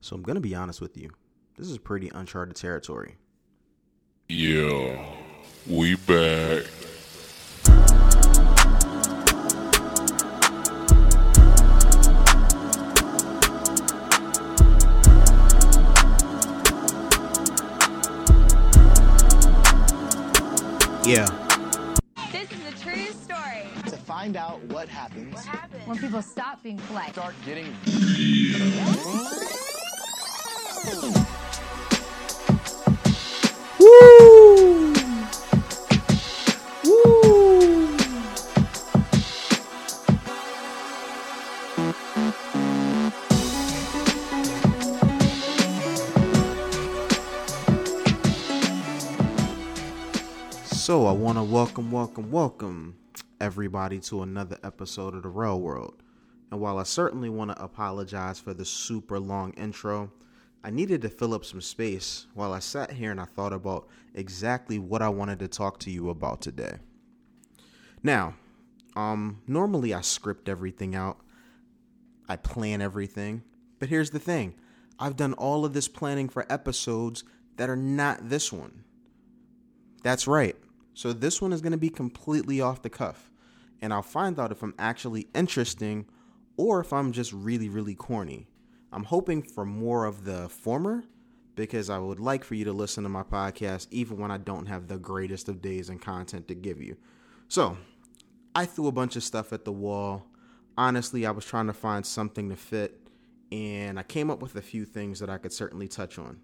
So I'm going to be honest with you. This is pretty uncharted territory. Yeah, we back. Yeah. This is a true story. to find out what happens What happened? when people stop being polite. start getting So I want to welcome, welcome, welcome everybody to another episode of the Rel World. And while I certainly want to apologize for the super long intro, I needed to fill up some space while I sat here and I thought about exactly what I wanted to talk to you about today. Now, um, normally I script everything out, I plan everything, but here's the thing I've done all of this planning for episodes that are not this one. That's right. So this one is going to be completely off the cuff. And I'll find out if I'm actually interesting or if I'm just really, really corny. I'm hoping for more of the former because I would like for you to listen to my podcast even when I don't have the greatest of days and content to give you. So I threw a bunch of stuff at the wall. Honestly, I was trying to find something to fit, and I came up with a few things that I could certainly touch on.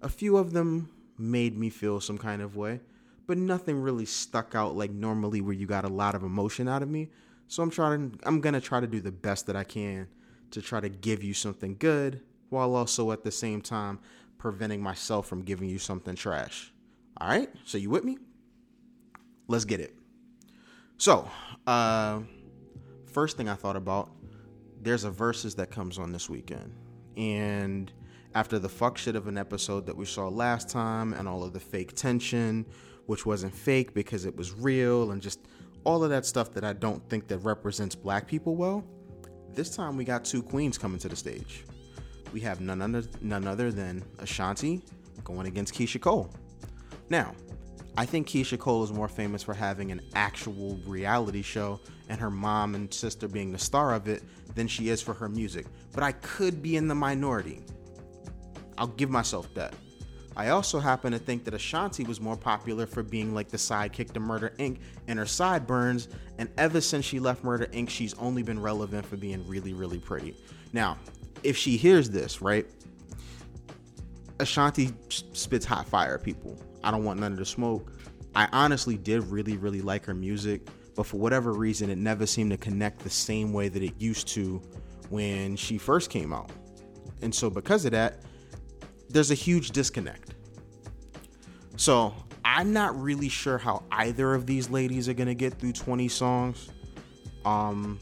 A few of them made me feel some kind of way, but nothing really stuck out like normally where you got a lot of emotion out of me. So I'm trying I'm going to try to do the best that I can to try to give you something good while also at the same time preventing myself from giving you something trash. All right? So you with me? Let's get it. So, uh first thing I thought about there's a verses that comes on this weekend. And after the fuck shit of an episode that we saw last time and all of the fake tension, which wasn't fake because it was real and just all of that stuff that I don't think that represents black people well, this time we got two queens coming to the stage. We have none other, none other than Ashanti going against Keyshia Cole. Now, I think Keyshia Cole is more famous for having an actual reality show and her mom and sister being the star of it than she is for her music. But I could be in the minority. I'll give myself that. I also happen to think that Ashanti was more popular for being like the sidekick to Murder Inc. and her sideburns, and ever since she left Murder Inc., she's only been relevant for being really, really pretty. Now, if she hears this, right? Ashanti spits hot fire people. I don't want none of the smoke. I honestly did really, really like her music, but for whatever reason, it never seemed to connect the same way that it used to when she first came out. And so, because of that, there's a huge disconnect. So, I'm not really sure how either of these ladies are gonna get through 20 songs. Um,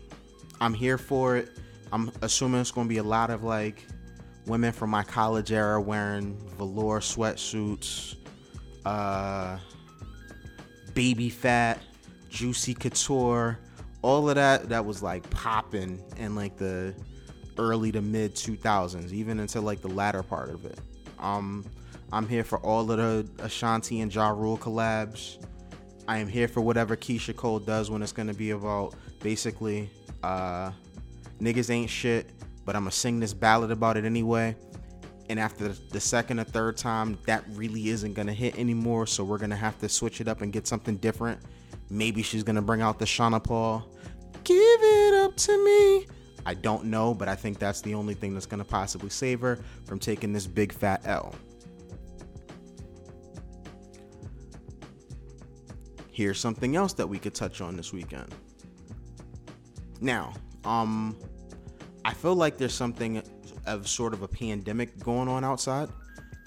I'm here for it. I'm assuming it's gonna be a lot of like women from my college era wearing velour sweatsuits, uh, baby fat, juicy couture, all of that that was like popping in like the early to mid 2000s, even into like the latter part of it. Um, I'm here for all of the Ashanti and Ja Rule collabs. I am here for whatever Keyshia Cole does when it's gonna be about basically uh, niggas ain't shit, but I'm gonna sing this ballad about it anyway. And after the second or third time, that really isn't gonna hit anymore. So we're gonna have to switch it up and get something different. Maybe she's gonna bring out the Sean Paul. Give it up to me. I don't know, but I think that's the only thing that's gonna possibly save her from taking this big fat L. Here's something else that we could touch on this weekend. Now, um, I feel like there's something of sort of a pandemic going on outside.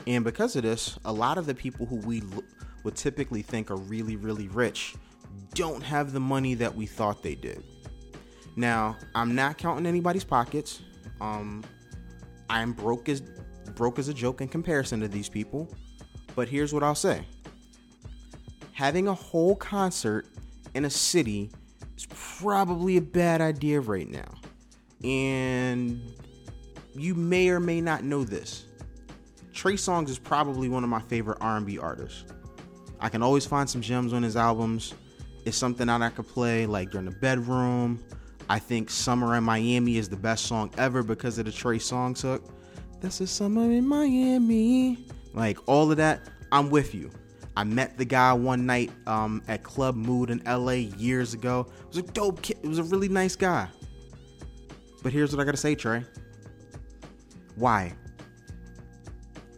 And because of this, a lot of the people who we l- would typically think are really, really rich don't have the money that we thought they did. Now, I'm not counting anybody's pockets. Um, I'm broke as broke as a joke in comparison to these people. But here's what I'll say. Having a whole concert in a city is probably a bad idea right now. And you may or may not know this. Trey Songz is probably one of my favorite R&B artists. I can always find some gems on his albums. It's something that I could play like during the bedroom. I think Summer in Miami is the best song ever because of the Trey Songz hook. This is summer in Miami. Like all of that, I'm with you. I met the guy one night um, at Club Mood in LA years ago. It was a dope kid. It was a really nice guy. But here's what I gotta say, Trey. Why?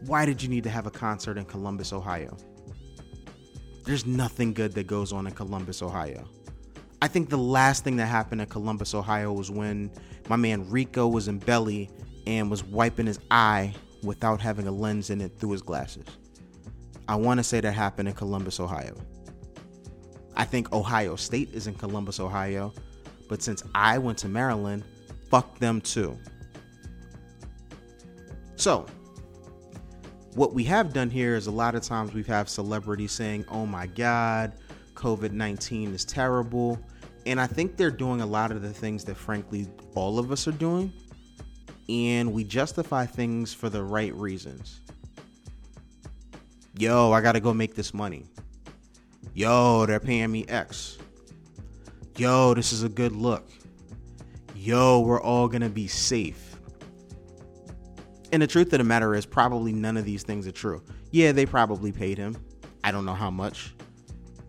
Why did you need to have a concert in Columbus, Ohio? There's nothing good that goes on in Columbus, Ohio. I think the last thing that happened in Columbus, Ohio was when my man Rico was in Belly and was wiping his eye without having a lens in it through his glasses. I want to say that happened in Columbus, Ohio. I think Ohio State is in Columbus, Ohio, but since I went to Maryland, fuck them too. So, what we have done here is a lot of times we've had celebrities saying, oh my God, COVID 19 is terrible. And I think they're doing a lot of the things that, frankly, all of us are doing. And we justify things for the right reasons. Yo, I gotta go make this money. Yo, they're paying me X. Yo, this is a good look. Yo, we're all gonna be safe. And the truth of the matter is, probably none of these things are true. Yeah, they probably paid him. I don't know how much.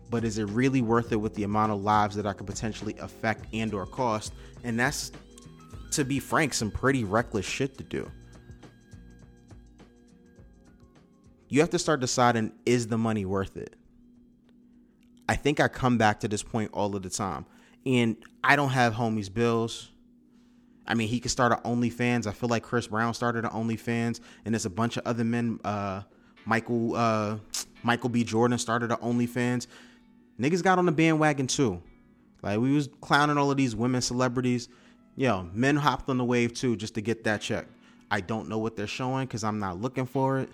But is it really worth it with the amount of lives that I could potentially affect and or cost? And that's, to be frank, some pretty reckless shit to do. You have to start deciding is the money worth it? I think I come back to this point all of the time. And I don't have homies bills. I mean, he could start an OnlyFans. I feel like Chris Brown started an OnlyFans, and there's a bunch of other men. Uh, Michael uh, Michael B. Jordan started an OnlyFans. Niggas got on the bandwagon too. Like we was clowning all of these women celebrities. Yo, men hopped on the wave too just to get that check. I don't know what they're showing because I'm not looking for it.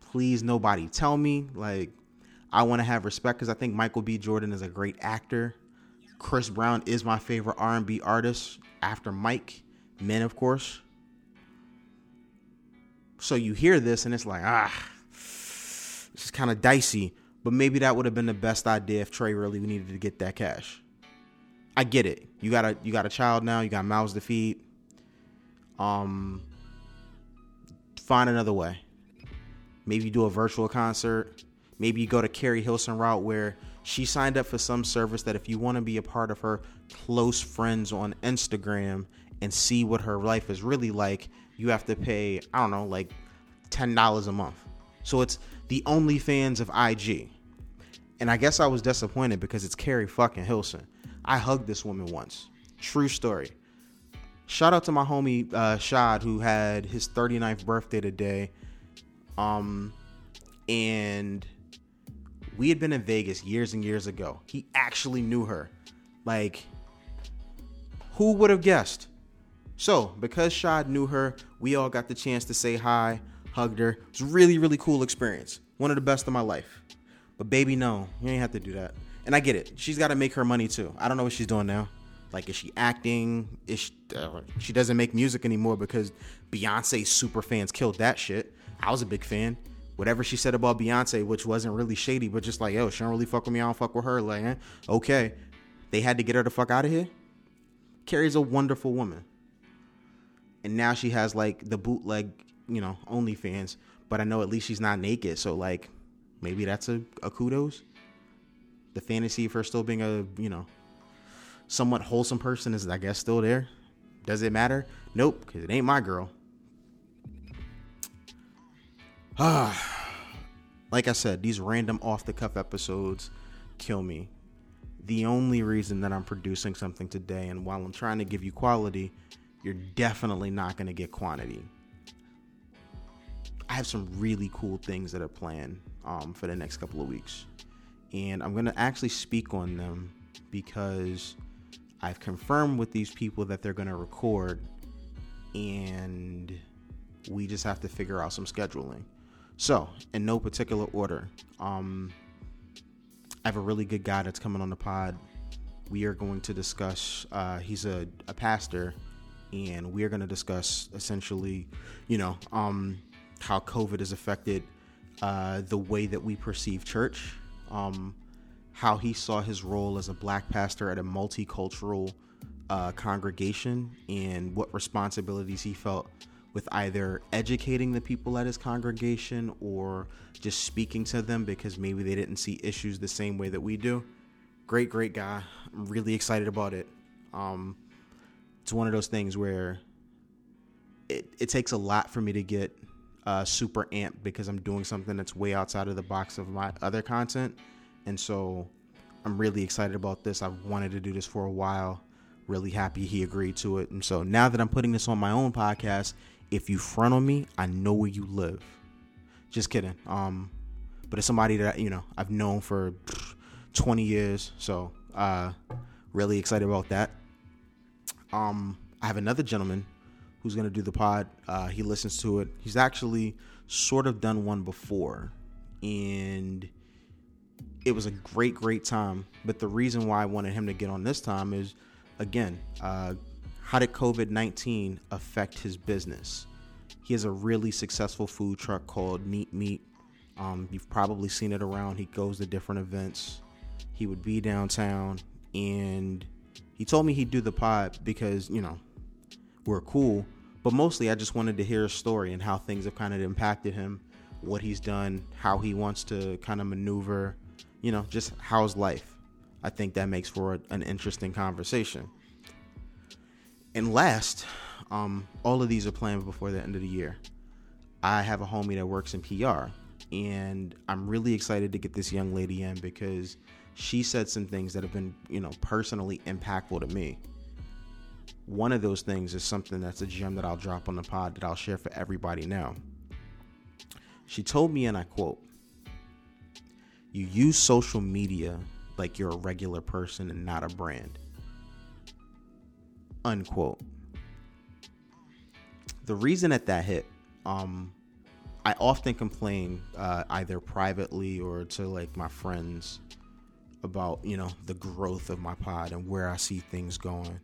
Please, nobody tell me. Like, I want to have respect because I think Michael B. Jordan is a great actor. Chris Brown is my favorite R&B artist after Mike, men of course. So you hear this and it's like, ah, this is kind of dicey. But maybe that would have been the best idea if Trey really needed to get that cash. I get it. You got a you got a child now. You got mouths to feed. Um, find another way. Maybe you do a virtual concert. Maybe you go to Keri Hilson route where she signed up for some service that if you want to be a part of her close friends on Instagram and see what her life is really like, you have to pay, I don't know, like $10 a month. So it's the OnlyFans of IG. And I guess I was disappointed because it's Keri fucking Hilson. I hugged this woman once. True story. Shout out to my homie uh, Shad who had his 39th birthday today. Um, and we had been in Vegas years and years ago. He actually knew her. Like, who would have guessed? So, because Shad knew her, we all got the chance to say hi, hugged her. It was really, really cool experience. One of the best of my life. But baby, no, you ain't have to do that. And I get it. She's got to make her money too. I don't know what she's doing now. Like, is she acting? Is she, uh, she doesn't make music anymore because Beyonce super fans killed that shit. I was a big fan. Whatever she said about Beyonce, which wasn't really shady, but just like, yo, she don't really fuck with me. I don't fuck with her. Like, eh, okay, they had to get her the fuck out of here. Keri's a wonderful woman, and now she has like the bootleg, you know, OnlyFans. But I know at least she's not naked, so like, maybe that's a, a kudos. The fantasy of her still being a, you know, somewhat wholesome person is, I guess, still there. Does it matter? Nope, because it ain't my girl. Ah, like I said, these random off the cuff episodes kill me. The only reason that I'm producing something today, and while I'm trying to give you quality, you're definitely not going to get quantity. I have some really cool things that are planned um, for the next couple of weeks. And I'm going to actually speak on them because I've confirmed with these people that they're going to record, and we just have to figure out some scheduling. So, in no particular order, um, I have a really good guy that's coming on the pod. We are going to discuss. Uh, he's a, a pastor and we're going to discuss essentially, you know, um, how COVID has affected uh, the way that we perceive church, um, how he saw his role as a black pastor at a multicultural uh, congregation, and what responsibilities he felt with either educating the people at his congregation or just speaking to them because maybe they didn't see issues the same way that we do. Great, great guy. I'm really excited about it. Um, it's one of those things where it, it takes a lot for me to get uh, super amped because I'm doing something that's way outside of the box of my other content. And so I'm really excited about this. I've wanted to do this for a while. Really happy he agreed to it. And so now that I'm putting this on my own podcast, if you front on me, I know where you live. Just kidding. Um, but it's somebody that you know I've known for 20 years, so uh, really excited about that. Um, I have another gentleman who's going to do the pod. Uh, he listens to it. He's actually sort of done one before, and it was a great, great time. But the reason why I wanted him to get on this time is, again, uh, how did COVID 19 affect his business? He has a really successful food truck called Neat Meat. Um, you've probably seen it around. He goes to different events. He would be downtown and he told me he'd do the pod because, you know, we're cool. But mostly I just wanted to hear a story and how things have kind of impacted him, what he's done, how he wants to kind of maneuver, you know, just how's life. I think that makes for an interesting conversation. And last, um, all of these are planned before the end of the year. I have a homie that works in PR, and I'm really excited to get this young lady in because she said some things that have been, you know, personally impactful to me. One of those things is something that's a gem that I'll drop on the pod that I'll share for everybody now. She told me, and I quote, You use social media like you're a regular person and not a brand. Unquote. The reason that that hit, um, I often complain uh, either privately or to like my friends about you know the growth of my pod and where I see things going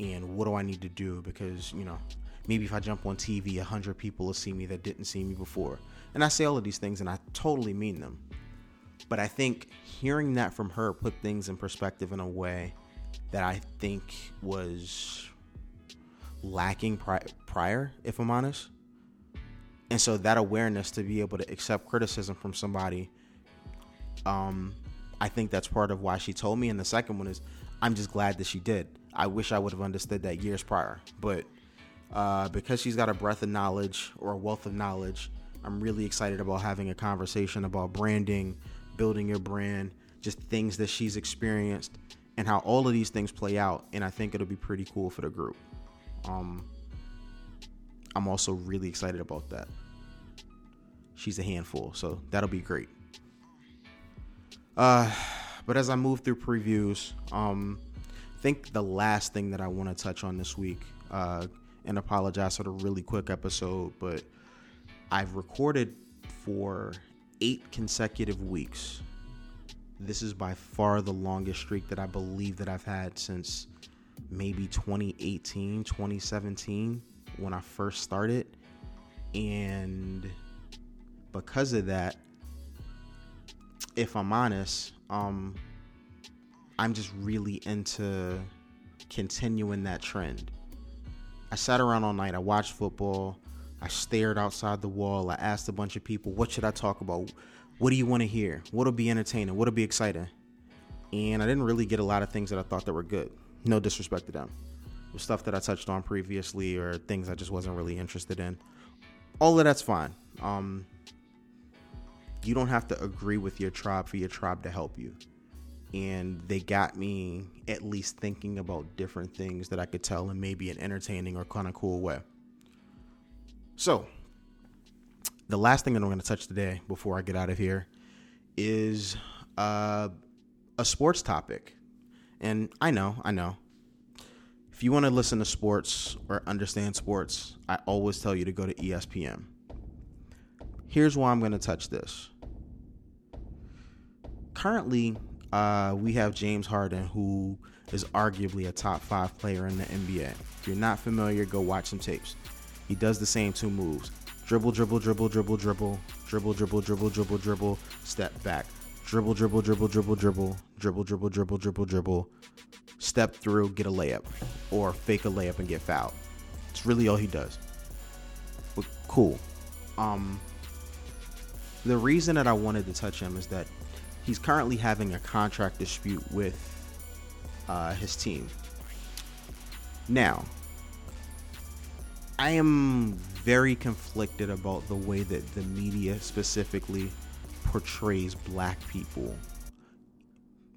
and what do I need to do? Because you know maybe if I jump on TV a hundred people will see me that didn't see me before. And I say all of these things and I totally mean them. But I think hearing that from her put things in perspective in a way that I think was lacking pri- prior if I'm honest. And so that awareness to be able to accept criticism from somebody um I think that's part of why she told me. And the second one is, I'm just glad that she did. I wish I would have understood that years prior, but uh, because she's got a breadth of knowledge or a wealth of knowledge, I'm really excited about having a conversation about branding, building your brand, just things that she's experienced, and how all of these things play out. And I think it'll be pretty cool for the group. Um, I'm also really excited about that. She's a handful, so that'll be great. Uh, but as I move through previews, um, I think the last thing that I want to touch on this week, uh, and apologize for the really quick episode, but I've recorded for eight consecutive weeks. This is by far the longest streak that I believe that I've had since maybe 2018, 2017 when I first started. And because of that, if I'm honest, um, I'm just really into continuing that trend. I sat around all night. I watched football. I stared outside the wall. I asked a bunch of people, what should I talk about? What do you want to hear? What'll be entertaining? What'll be exciting? And I didn't really get a lot of things that I thought that were good. No disrespect to them. Stuff that I touched on previously or things I just wasn't really interested in. All of that's fine. Um, you don't have to agree with your tribe for your tribe to help you. And they got me at least thinking about different things that I could tell in maybe an entertaining or kind of cool way. So, the last thing that I'm going to touch today before I get out of here is uh, a sports topic. And I know, I know. If you want to listen to sports or understand sports, I always tell you to go to ESPN. Here's why I'm going to touch this currently, uh, we have James Harden, who is arguably a top five player in the NBA. If you're not familiar, go watch some tapes. He does the same two moves dribble, dribble, dribble, dribble, dribble, dribble, dribble, dribble, dribble, dribble, step back. Dribble, dribble, dribble, dribble, dribble, dribble, dribble, dribble, dribble, dribble, step through, get a layup, or fake a layup and get fouled. It's really all he does. But cool. Um, the reason that I wanted to touch him is that he's currently having a contract dispute with uh, his team. Now, I am very conflicted about the way that the media specifically portrays black people.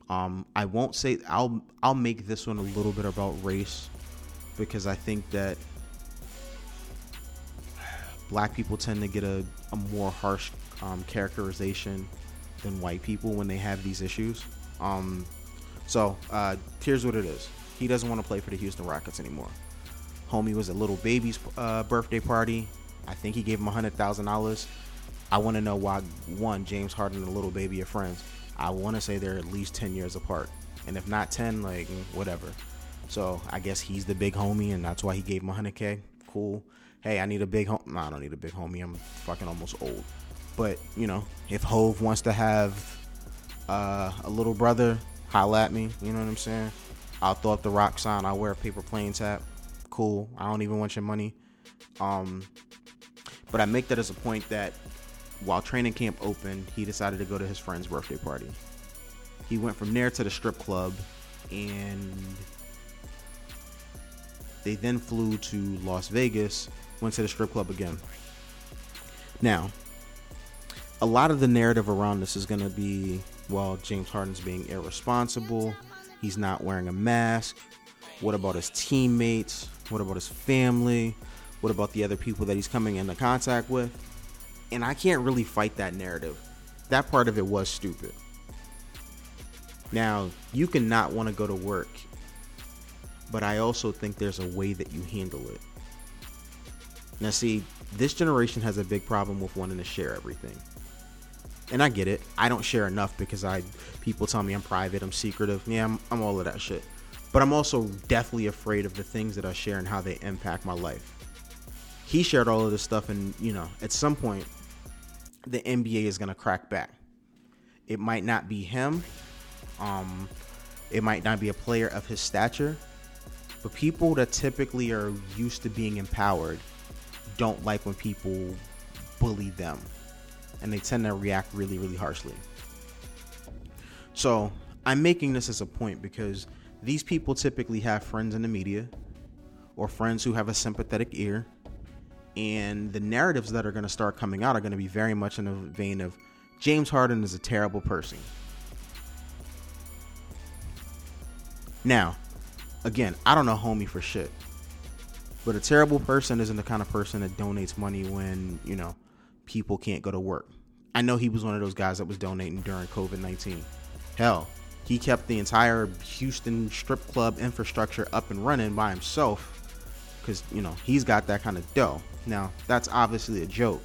Um, I won't say I'll I'll make this one a little bit about race because I think that black people tend to get a, a more harsh um, characterization than white people when they have these issues. Um, so uh, here's what it is: he doesn't want to play for the Houston Rockets anymore. Homie was a Lil Baby's uh, birthday party. I think he gave him hundred thousand dollars. I want to know why one James Harden and a little baby are friends. I want to say they're at least ten years apart, and if not ten, like whatever. So I guess he's the big homie, and that's why he gave him hundred k. Cool. Hey, I need a big home. No, I don't need a big homie. I'm fucking almost old. But you know, if Hove wants to have uh, a little brother, holla at me. You know what I'm saying? I'll throw up the Roc sign. I'll wear a paper plane tap. Cool. I don't even want your money. Um, but I make that as a point that while training camp opened, he decided to go to his friend's birthday party. He went from there to the strip club, and they then flew to Las Vegas, went to the strip club again. Now, a lot of the narrative around this is going to be well, James Harden's being irresponsible. He's not wearing a mask. What about his teammates? What about his family? What about the other people that he's coming into contact with? And I can't really fight that narrative. That part of it was stupid. Now, you can not want to go to work, but I also think there's a way that you handle it. Now, see, this generation has a big problem with wanting to share everything. And I get it. I don't share enough because I people tell me I'm private, I'm secretive. Yeah, I'm, I'm all of that shit. But I'm also deathly afraid of the things that I share and how they impact my life. He shared all of this stuff, and you know, at some point, the NBA is gonna crack back. It might not be him. Um, it might not be a player of his stature, but people that typically are used to being empowered don't like when people bully them, and they tend to react really, really harshly. So I'm making this as a point because these people typically have friends in the media or friends who have a sympathetic ear. And the narratives that are going to start coming out are going to be very much in the vein of James Harden is a terrible person. Now, again, I don't know homie for shit. But a terrible person isn't the kind of person that donates money when, you know, people can't go to work. I know he was one of those guys that was donating during COVID 19. Hell, he kept the entire Houston strip club infrastructure up and running by himself because, you know, he's got that kind of dough. Now, that's obviously a joke,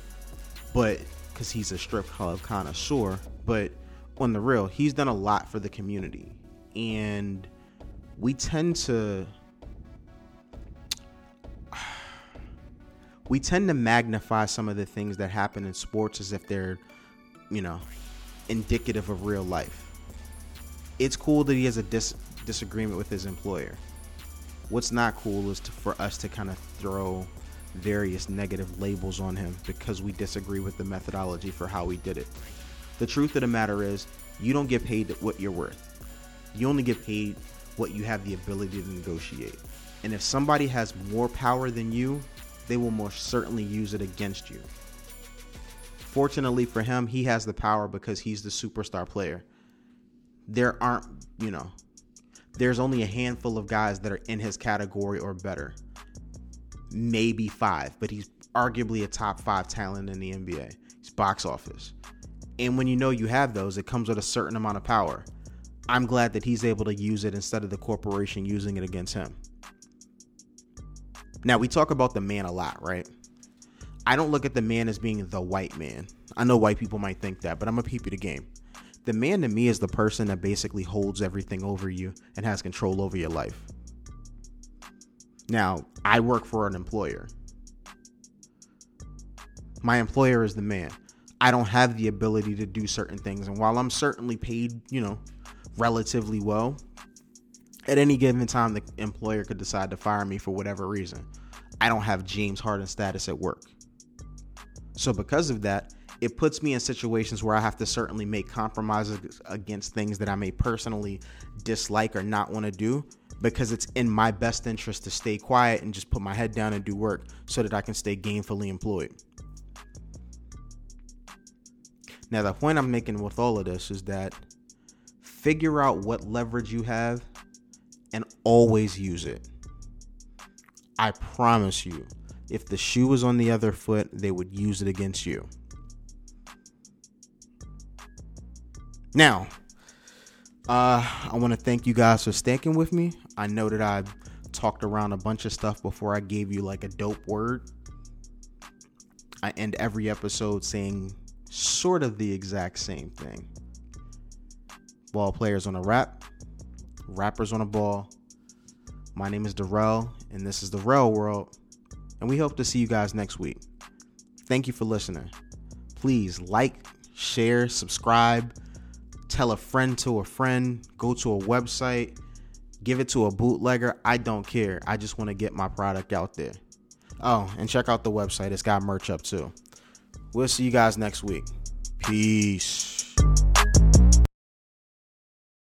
but because he's a strip club connoisseur, but on the real, he's done a lot for the community. And we tend to we tend to magnify some of the things that happen in sports as if they're, you know, indicative of real life. It's cool that he has a dis- disagreement with his employer. What's not cool is to, for us to kind of throw various negative labels on him because we disagree with the methodology for how he did it. The truth of the matter is, you don't get paid what you're worth. You only get paid what you have the ability to negotiate. And if somebody has more power than you, they will most certainly use it against you. Fortunately for him, he has the power because he's the superstar player. There aren't, you know, there's only a handful of guys that are in his category or better. Maybe five, but he's arguably a top five talent in the NBA. He's box office. And when you know you have those, it comes with a certain amount of power. I'm glad that he's able to use it instead of the corporation using it against him. Now, we talk about the man a lot, right? I don't look at the man as being the white man. I know white people might think that, but I'm a peep the game. The man to me is the person that basically holds everything over you and has control over your life. Now, I work for an employer. My employer is the man. I don't have the ability to do certain things. And while I'm certainly paid, you know, relatively well, at any given time, the employer could decide to fire me for whatever reason. I don't have James Harden status at work. So, because of that, it puts me in situations where I have to certainly make compromises against things that I may personally dislike or not want to do because it's in my best interest to stay quiet and just put my head down and do work so that I can stay gainfully employed. Now, the point I'm making with all of this is that figure out what leverage you have always use it. I promise you, if the shoe was on the other foot, they would use it against you. Now, uh, I want to thank you guys for sticking with me. I know that I talked around a bunch of stuff before I gave you like a dope word. I end every episode saying sort of the exact same thing. Ball players on a rap, rappers on a ball. My name is Darrell, and this is the Rel World, and we hope to see you guys next week. Thank you for listening. Please like, share, subscribe, tell a friend to a friend, go to a website, give it to a bootlegger. I don't care. I just want to get my product out there. Oh, and check out the website, it's got merch up too. We'll see you guys next week. Peace.